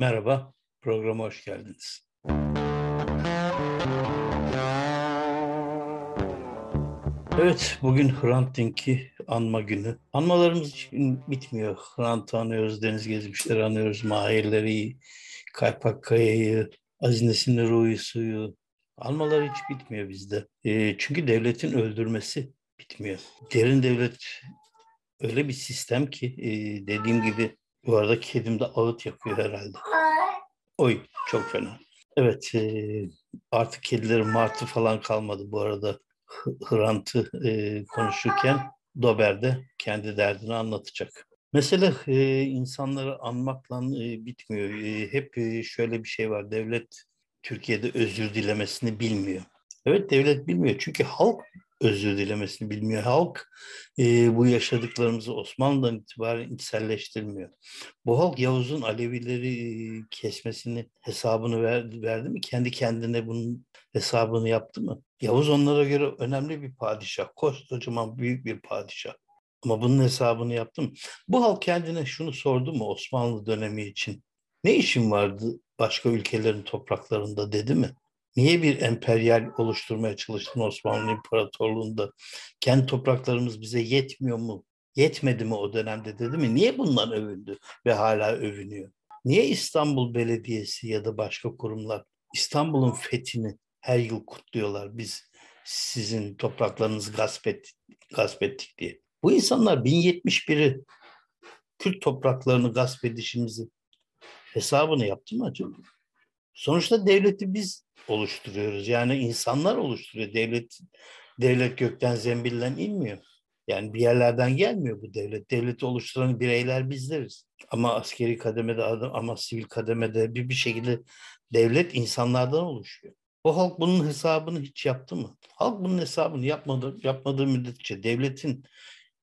Merhaba, programa hoş geldiniz. Evet, bugün Hrant Dink'i anma günü. Anmalarımız için bitmiyor. Hrant'ı anıyoruz, Deniz Gezmişleri anıyoruz, Mahirleri, Kaypak Kaya'yı, Aziz Nesinli Ruhi Su'yu. Anmalar hiç bitmiyor bizde. E, çünkü devletin öldürmesi bitmiyor. Derin devlet öyle bir sistem ki e, dediğim gibi bu arada kedim de ağıt yakıyor herhalde. Oy çok fena. Evet e, artık kedilerin martı falan kalmadı bu arada. Hrant'ı e, konuşurken Dober de kendi derdini anlatacak. Mesele e, insanları anmakla e, bitmiyor. E, hep e, şöyle bir şey var. Devlet Türkiye'de özür dilemesini bilmiyor. Evet devlet bilmiyor çünkü halk özür dilemesini bilmiyor. Halk e, bu yaşadıklarımızı Osmanlı'dan itibaren içselleştirmiyor. Bu halk Yavuz'un Alevileri e, kesmesini hesabını ver, verdi mi? Kendi kendine bunun hesabını yaptı mı? Yavuz onlara göre önemli bir padişah. Koskocaman büyük bir padişah. Ama bunun hesabını yaptım. Bu halk kendine şunu sordu mu Osmanlı dönemi için? Ne işin vardı başka ülkelerin topraklarında dedi mi? Niye bir emperyal oluşturmaya çalıştın Osmanlı İmparatorluğu'nda? Kendi topraklarımız bize yetmiyor mu? Yetmedi mi o dönemde dedi mi? Niye bundan övündü ve hala övünüyor? Niye İstanbul Belediyesi ya da başka kurumlar İstanbul'un fethini her yıl kutluyorlar? Biz sizin topraklarınızı gasp, et, gasp ettik diye. Bu insanlar 1071'i Kürt topraklarını gasp edişimizi hesabını yaptı mı acaba? Sonuçta devleti biz oluşturuyoruz. Yani insanlar oluşturuyor. Devlet devlet gökten zembillen inmiyor. Yani bir yerlerden gelmiyor bu devlet. Devleti oluşturan bireyler bizleriz. Ama askeri kademede ama sivil kademede bir bir şekilde devlet insanlardan oluşuyor. O halk bunun hesabını hiç yaptı mı? Halk bunun hesabını yapmadı, yapmadığı müddetçe devletin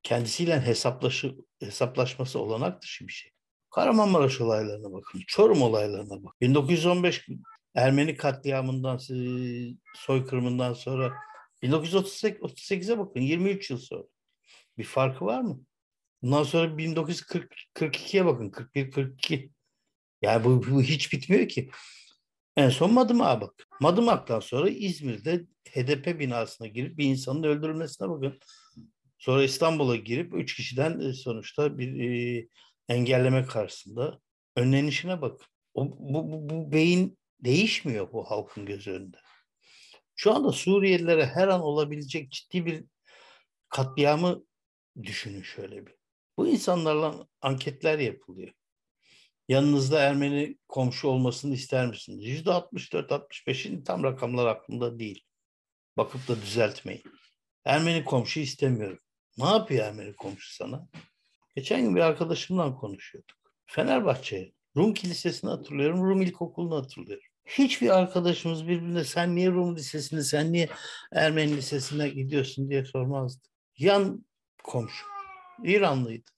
kendisiyle hesaplaşı, hesaplaşması olanak dışı bir şey. Kahramanmaraş olaylarına bakın, Çorum olaylarına bakın. 1915 Ermeni katliamından, soykırımından sonra 1938'e bakın, 23 yıl sonra. Bir farkı var mı? Bundan sonra 1942'ye bakın, 41-42. Yani bu, bu hiç bitmiyor ki. En son Madımak'a bak. Madımak'tan sonra İzmir'de HDP binasına girip bir insanın öldürülmesine bakın. Sonra İstanbul'a girip üç kişiden e, sonuçta bir e, engelleme karşısında önlenişine bak. O, bu, bu, bu beyin değişmiyor bu halkın göz önünde. Şu anda Suriyelilere her an olabilecek ciddi bir katliamı düşünün şöyle bir. Bu insanlarla anketler yapılıyor. Yanınızda Ermeni komşu olmasını ister misiniz? Yüzde 64-65'in tam rakamlar aklımda değil. Bakıp da düzeltmeyin. Ermeni komşu istemiyorum. Ne yapıyor Ermeni komşu sana? Geçen gün bir arkadaşımla konuşuyorduk. Fenerbahçe, Rum Kilisesi'ni hatırlıyorum, Rum İlkokulu'nu hatırlıyorum. Hiçbir arkadaşımız birbirine sen niye Rum Lisesi'ne, sen niye Ermeni Lisesi'ne gidiyorsun diye sormazdı. Yan komşu, İranlıydı.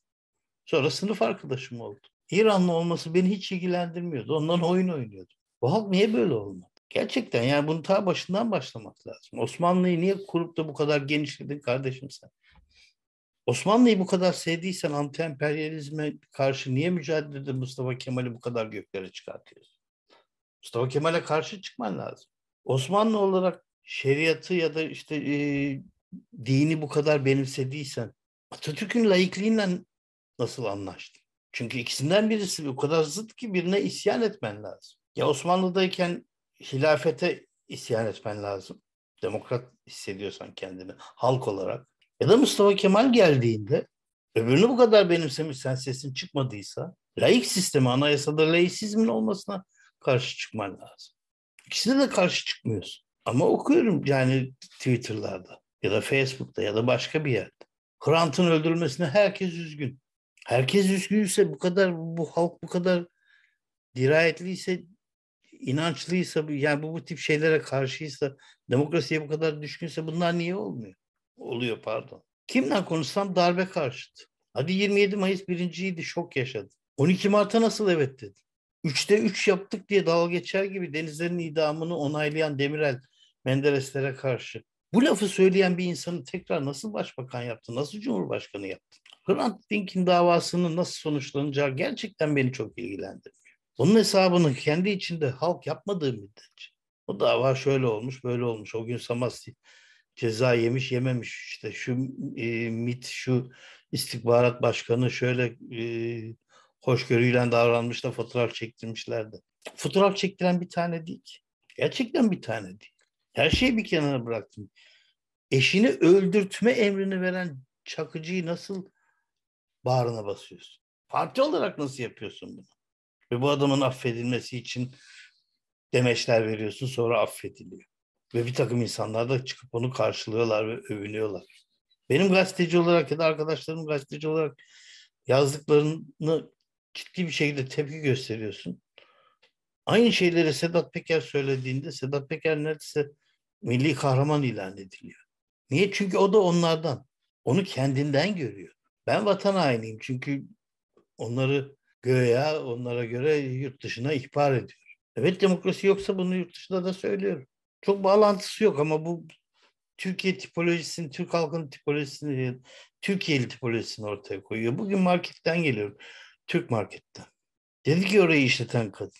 Sonra sınıf arkadaşım oldu. İranlı olması beni hiç ilgilendirmiyordu. Ondan oyun oynuyordu. Bu halk niye böyle olmadı? Gerçekten yani bunu ta başından başlamak lazım. Osmanlı'yı niye kurup da bu kadar genişledin kardeşim sen? Osmanlı'yı bu kadar sevdiysen anti-emperyalizme karşı niye mücadelede Mustafa Kemal'i bu kadar göklere çıkartıyorsun? Mustafa Kemal'e karşı çıkman lazım. Osmanlı olarak şeriatı ya da işte e, dini bu kadar benimsediysen Atatürk'ün laikliğiyle nasıl anlaştın? Çünkü ikisinden birisi o kadar zıt ki birine isyan etmen lazım. Ya Osmanlı'dayken hilafete isyan etmen lazım. Demokrat hissediyorsan kendini halk olarak. Ya da Mustafa Kemal geldiğinde öbürünü bu kadar benimsemişsen sesin çıkmadıysa laik sistemi anayasada laisizmin olmasına karşı çıkman lazım. İkisine de karşı çıkmıyorsun. Ama okuyorum yani Twitter'larda ya da Facebook'ta ya da başka bir yerde. Hrant'ın öldürülmesine herkes üzgün. Herkes üzgünse bu kadar bu halk bu kadar dirayetliyse inançlıysa yani bu, bu tip şeylere karşıysa demokrasiye bu kadar düşkünse bunlar niye olmuyor? Oluyor pardon. Kimden konuşsam darbe karşıtı. Hadi 27 Mayıs birinciydi şok yaşadı. 12 Mart'a nasıl evet dedi. Üçte üç yaptık diye dalga geçer gibi denizlerin idamını onaylayan Demirel Mendereslere karşı. Bu lafı söyleyen bir insanı tekrar nasıl başbakan yaptı, nasıl cumhurbaşkanı yaptı? Hrant Dink'in davasının nasıl sonuçlanacağı gerçekten beni çok ilgilendirmiyor. Bunun hesabını kendi içinde halk yapmadığı müddetçe. O dava şöyle olmuş, böyle olmuş. O gün Samasya ceza yemiş, yememiş. İşte şu e, MIT, şu istihbarat başkanı şöyle e, hoşgörüyle davranmış da fotoğraf çektirmişlerdi. Fotoğraf çektiren bir tane değil ki. Gerçekten bir tane değil. Her şeyi bir kenara bıraktım. Eşini öldürtme emrini veren Çakıcı'yı nasıl bağrına basıyorsun? Parti olarak nasıl yapıyorsun bunu? Ve bu adamın affedilmesi için demeçler veriyorsun sonra affediliyor. Ve bir takım insanlar da çıkıp onu karşılıyorlar ve övünüyorlar. Benim gazeteci olarak ya da arkadaşlarım gazeteci olarak yazdıklarını ciddi bir şekilde tepki gösteriyorsun. Aynı şeyleri Sedat Peker söylediğinde Sedat Peker neredeyse milli kahraman ilan ediliyor. Niye? Çünkü o da onlardan. Onu kendinden görüyor. Ben vatan hainiyim çünkü onları göğe, onlara göre yurt dışına ihbar ediyor. Evet demokrasi yoksa bunu yurt dışında da söylüyorum. Çok bağlantısı yok ama bu Türkiye tipolojisini, Türk halkının tipolojisini, Türkiye'li tipolojisini ortaya koyuyor. Bugün marketten geliyorum. Türk marketten. Dedi ki orayı işleten kadın.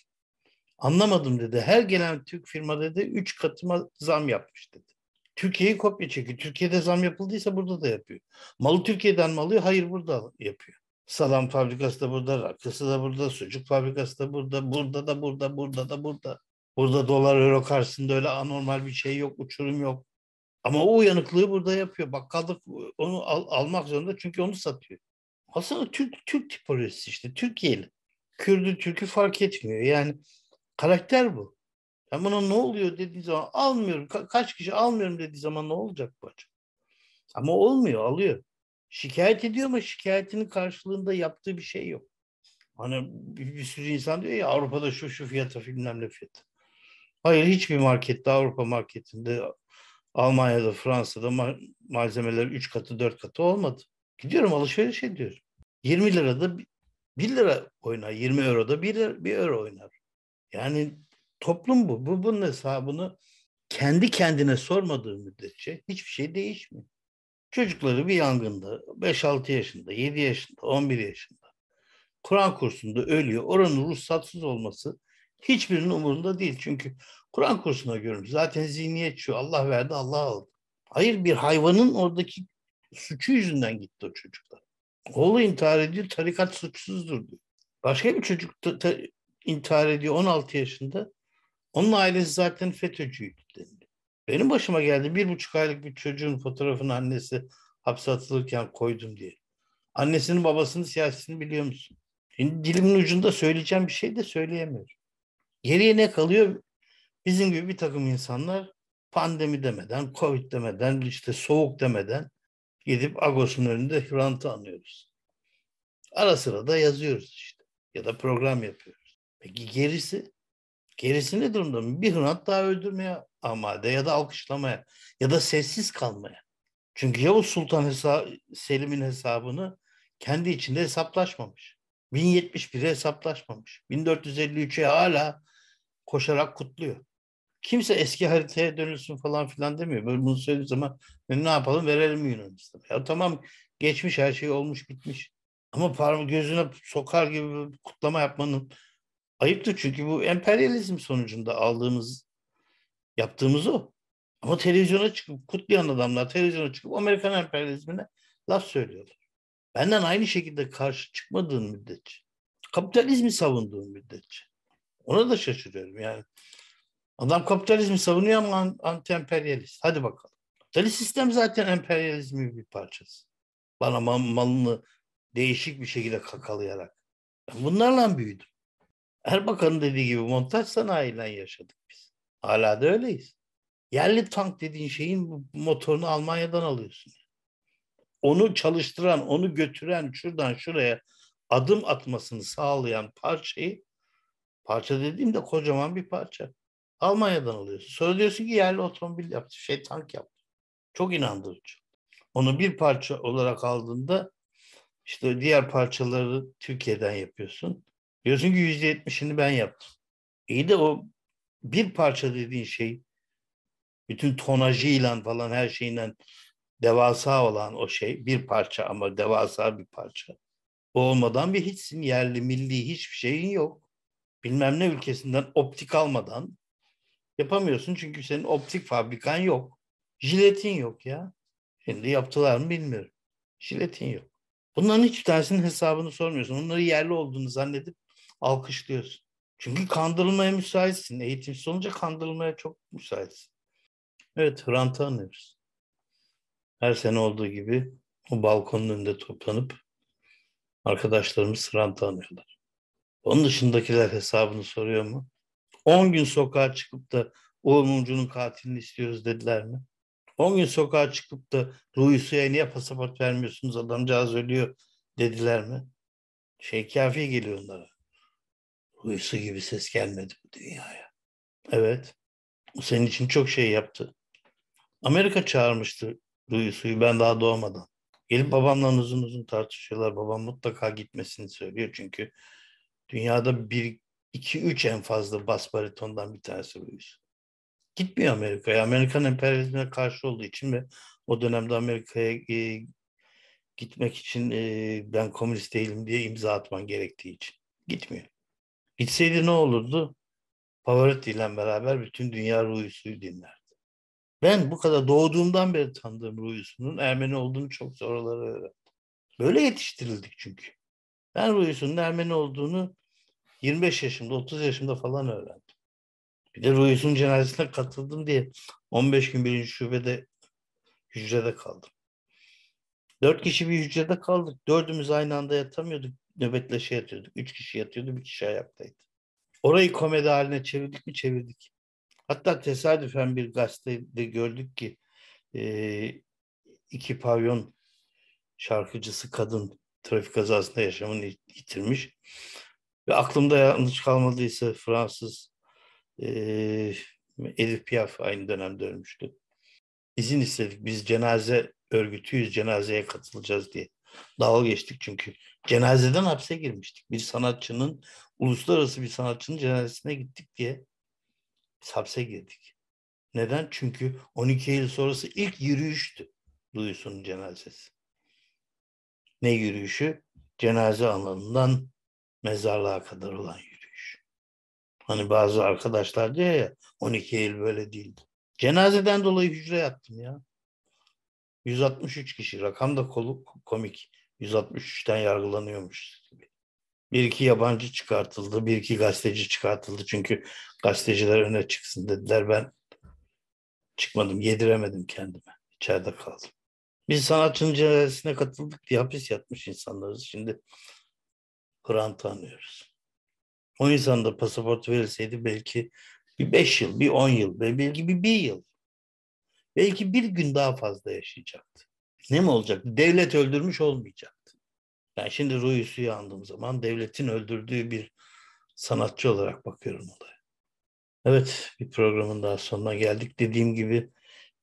Anlamadım dedi. Her gelen Türk firma dedi üç katıma zam yapmış dedi. Türkiye'yi kopya çekiyor. Türkiye'de zam yapıldıysa burada da yapıyor. Malı Türkiye'den mi alıyor? Hayır burada yapıyor. Salam fabrikası da burada, rakısı da burada, sucuk fabrikası da burada, burada da burada, burada da burada. Burada dolar euro karşısında öyle anormal bir şey yok, uçurum yok. Ama o uyanıklığı burada yapıyor. Bakkallık onu al, almak zorunda çünkü onu satıyor. Aslında Türk, Türk tipolojisi işte, Türkiye'li. Kürdü, Türk'ü fark etmiyor. Yani karakter bu. Ben buna ne oluyor dediği zaman almıyorum. Ka- kaç kişi almıyorum dediği zaman ne olacak bu acaba? Ama olmuyor, alıyor. Şikayet ediyor ama şikayetinin karşılığında yaptığı bir şey yok. Hani bir, bir sürü insan diyor ya Avrupa'da şu şu fiyata bilmem ne fiyatı. Hayır hiçbir markette Avrupa marketinde Almanya'da Fransa'da ma- malzemeler 3 katı 4 katı olmadı. Gidiyorum alışveriş ediyorum. 20 lirada 1 lira oynar. 20 euroda 1, 1 euro oynar. Yani toplum bu. Bu bunun hesabını kendi kendine sormadığı müddetçe hiçbir şey değişmiyor. Çocukları bir yangında 5-6 yaşında, 7 yaşında, 11 yaşında Kur'an kursunda ölüyor. Oranın ruhsatsız olması hiçbirinin umurunda değil. Çünkü Kur'an kursuna görmüş. Zaten zihniyet şu. Allah verdi, Allah aldı. Hayır bir hayvanın oradaki suçu yüzünden gitti o çocuklar. Oğlu intihar ediyor, tarikat suçsuzdur diyor. Başka bir çocuk da, da intihar ediyor 16 yaşında. Onun ailesi zaten FETÖ'cüydü deniliyor. Benim başıma geldi bir buçuk aylık bir çocuğun fotoğrafını annesi hapse atılırken koydum diye. Annesinin babasının siyasetini biliyor musun? Şimdi dilimin ucunda söyleyeceğim bir şey de söyleyemiyorum. Geriye ne kalıyor? Bizim gibi bir takım insanlar pandemi demeden, covid demeden, işte soğuk demeden gidip Agos'un önünde Hrant'ı anıyoruz. Ara sıra da yazıyoruz işte. Ya da program yapıyoruz. Peki gerisi? Gerisi ne durumda? Bir Hrant daha öldürmeye amade ya da alkışlamaya ya da sessiz kalmaya. Çünkü Yavuz Sultan hesa Selim'in hesabını kendi içinde hesaplaşmamış. 1071'e hesaplaşmamış. 1453'e hala koşarak kutluyor. Kimse eski haritaya dönülsün falan filan demiyor. Böyle bunu söylediği zaman ne yapalım verelim Yunanistan'a. Ya tamam geçmiş her şey olmuş bitmiş. Ama parmağı gözüne sokar gibi kutlama yapmanın ayıptır. Çünkü bu emperyalizm sonucunda aldığımız yaptığımız o. Ama televizyona çıkıp kutlayan adamlar televizyona çıkıp Amerikan emperyalizmine laf söylüyorlar. Benden aynı şekilde karşı çıkmadığın müddetçe, kapitalizmi savunduğun müddetçe. Ona da şaşırıyorum yani. Adam kapitalizmi savunuyor ama anti emperyalist. Hadi bakalım. Kapitalist sistem zaten emperyalizmin bir parçası. Bana mal, malını değişik bir şekilde kakalayarak. Ben bunlarla büyüdüm. Erbakan'ın dediği gibi montaj sanayiyle yaşadık biz. Hala da öyleyiz. Yerli tank dediğin şeyin motorunu Almanya'dan alıyorsun. Onu çalıştıran, onu götüren, şuradan şuraya adım atmasını sağlayan parçayı, parça dediğimde kocaman bir parça. Almanya'dan alıyorsun. Sonra diyorsun ki yerli otomobil yaptı, şey tank yaptı. Çok inandırıcı. Onu bir parça olarak aldığında işte diğer parçaları Türkiye'den yapıyorsun. Diyorsun ki yüzde yetmişini ben yaptım. İyi de o bir parça dediğin şey bütün tonajıyla falan her şeyinden devasa olan o şey bir parça ama devasa bir parça. O olmadan bir hiçsin yerli milli hiçbir şeyin yok. Bilmem ne ülkesinden optik almadan yapamıyorsun. Çünkü senin optik fabrikan yok. Jiletin yok ya. Şimdi yaptılar mı bilmiyorum. Jiletin yok. Bunların hiçbir tanesinin hesabını sormuyorsun. Onları yerli olduğunu zannedip alkışlıyorsun. Çünkü kandırılmaya müsaitsin. Eğitimsiz olunca kandırılmaya çok müsaitsin. Evet, Hrant'ı anlıyoruz. Her sene olduğu gibi o balkonun önünde toplanıp arkadaşlarımız Hrant'ı anıyorlar. Onun dışındakiler hesabını soruyor mu? 10 gün sokağa çıkıp da Uğur Mumcu'nun katilini istiyoruz dediler mi? 10 gün sokağa çıkıp da Ruhi Suya niye pasaport vermiyorsunuz adamcağız ölüyor dediler mi? Şey kafi geliyor onlara. Ruhi Su gibi ses gelmedi bu dünyaya. Evet. Senin için çok şey yaptı. Amerika çağırmıştı Ruhi Su'yu ben daha doğmadan. Gelip babamla uzun uzun tartışıyorlar. Babam mutlaka gitmesini söylüyor çünkü dünyada bir, iki, üç en fazla bas baritondan bir tanesi Su. Gitmiyor Amerika'ya. Amerikan emperyalizmine karşı olduğu için ve o dönemde Amerika'ya e, gitmek için e, ben komünist değilim diye imza atman gerektiği için. Gitmiyor. Gitseydi ne olurdu? Pavarotti ile beraber bütün dünya Ruhisu'yu dinlerdi. Ben bu kadar doğduğumdan beri tanıdığım Ruhisu'nun Ermeni olduğunu çok sonraları öğrendim. Böyle yetiştirildik çünkü. Ben Ruhisu'nun Ermeni olduğunu 25 yaşımda, 30 yaşımda falan öğrendim. Bir de Ruhisu'nun cenazesine katıldım diye 15 gün birinci şubede hücrede kaldım. Dört kişi bir hücrede kaldık. Dördümüz aynı anda yatamıyorduk. Nöbetleşe yatıyorduk. Üç kişi yatıyordu, bir kişi ayaktaydı. Orayı komedi haline çevirdik mi çevirdik. Hatta tesadüfen bir gazetede gördük ki e, iki pavyon şarkıcısı kadın trafik kazasında yaşamını yitirmiş. Ve aklımda yanlış kalmadıysa Fransız e, Edith Piaf aynı dönemde ölmüştü. İzin istedik. Biz cenaze örgütüyüz, cenazeye katılacağız diye. Dalga geçtik çünkü. Cenazeden hapse girmiştik. Bir sanatçının, uluslararası bir sanatçının cenazesine gittik diye biz hapse girdik. Neden? Çünkü 12 Eylül sonrası ilk yürüyüştü Duyusun'un cenazesi. Ne yürüyüşü? Cenaze alanından mezarlığa kadar olan yürüyüş. Hani bazı arkadaşlar diyor ya 12 Eylül böyle değildi. Cenazeden dolayı hücre yattım ya. 163 kişi. Rakam da komik. 163'ten yargılanıyormuş gibi. Bir iki yabancı çıkartıldı, bir iki gazeteci çıkartıldı. Çünkü gazeteciler öne çıksın dediler. Ben çıkmadım, yediremedim kendime. İçeride kaldım. Biz sanatçının cenazesine katıldık diye hapis yatmış insanlarız. Şimdi Kur'an tanıyoruz. O insan da pasaport verilseydi belki bir beş yıl, bir on yıl, belki bir bir yıl. Belki bir gün daha fazla yaşayacaktı. Ne mi olacak? Devlet öldürmüş olmayacaktı. Yani şimdi Ruhi Su'yu andığım zaman devletin öldürdüğü bir sanatçı olarak bakıyorum olaya. Evet, bir programın daha sonuna geldik. Dediğim gibi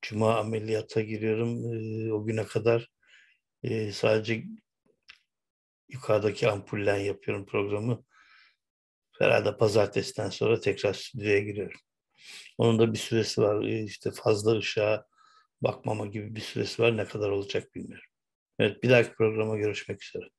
Cuma ameliyata giriyorum. Ee, o güne kadar e, sadece yukarıdaki ampullen yapıyorum programı. Herhalde pazartesiden sonra tekrar stüdyoya giriyorum. Onun da bir süresi var. Ee, işte fazla ışığa bakmama gibi bir süresi var. Ne kadar olacak bilmiyorum. Evet bir dahaki programa görüşmek üzere.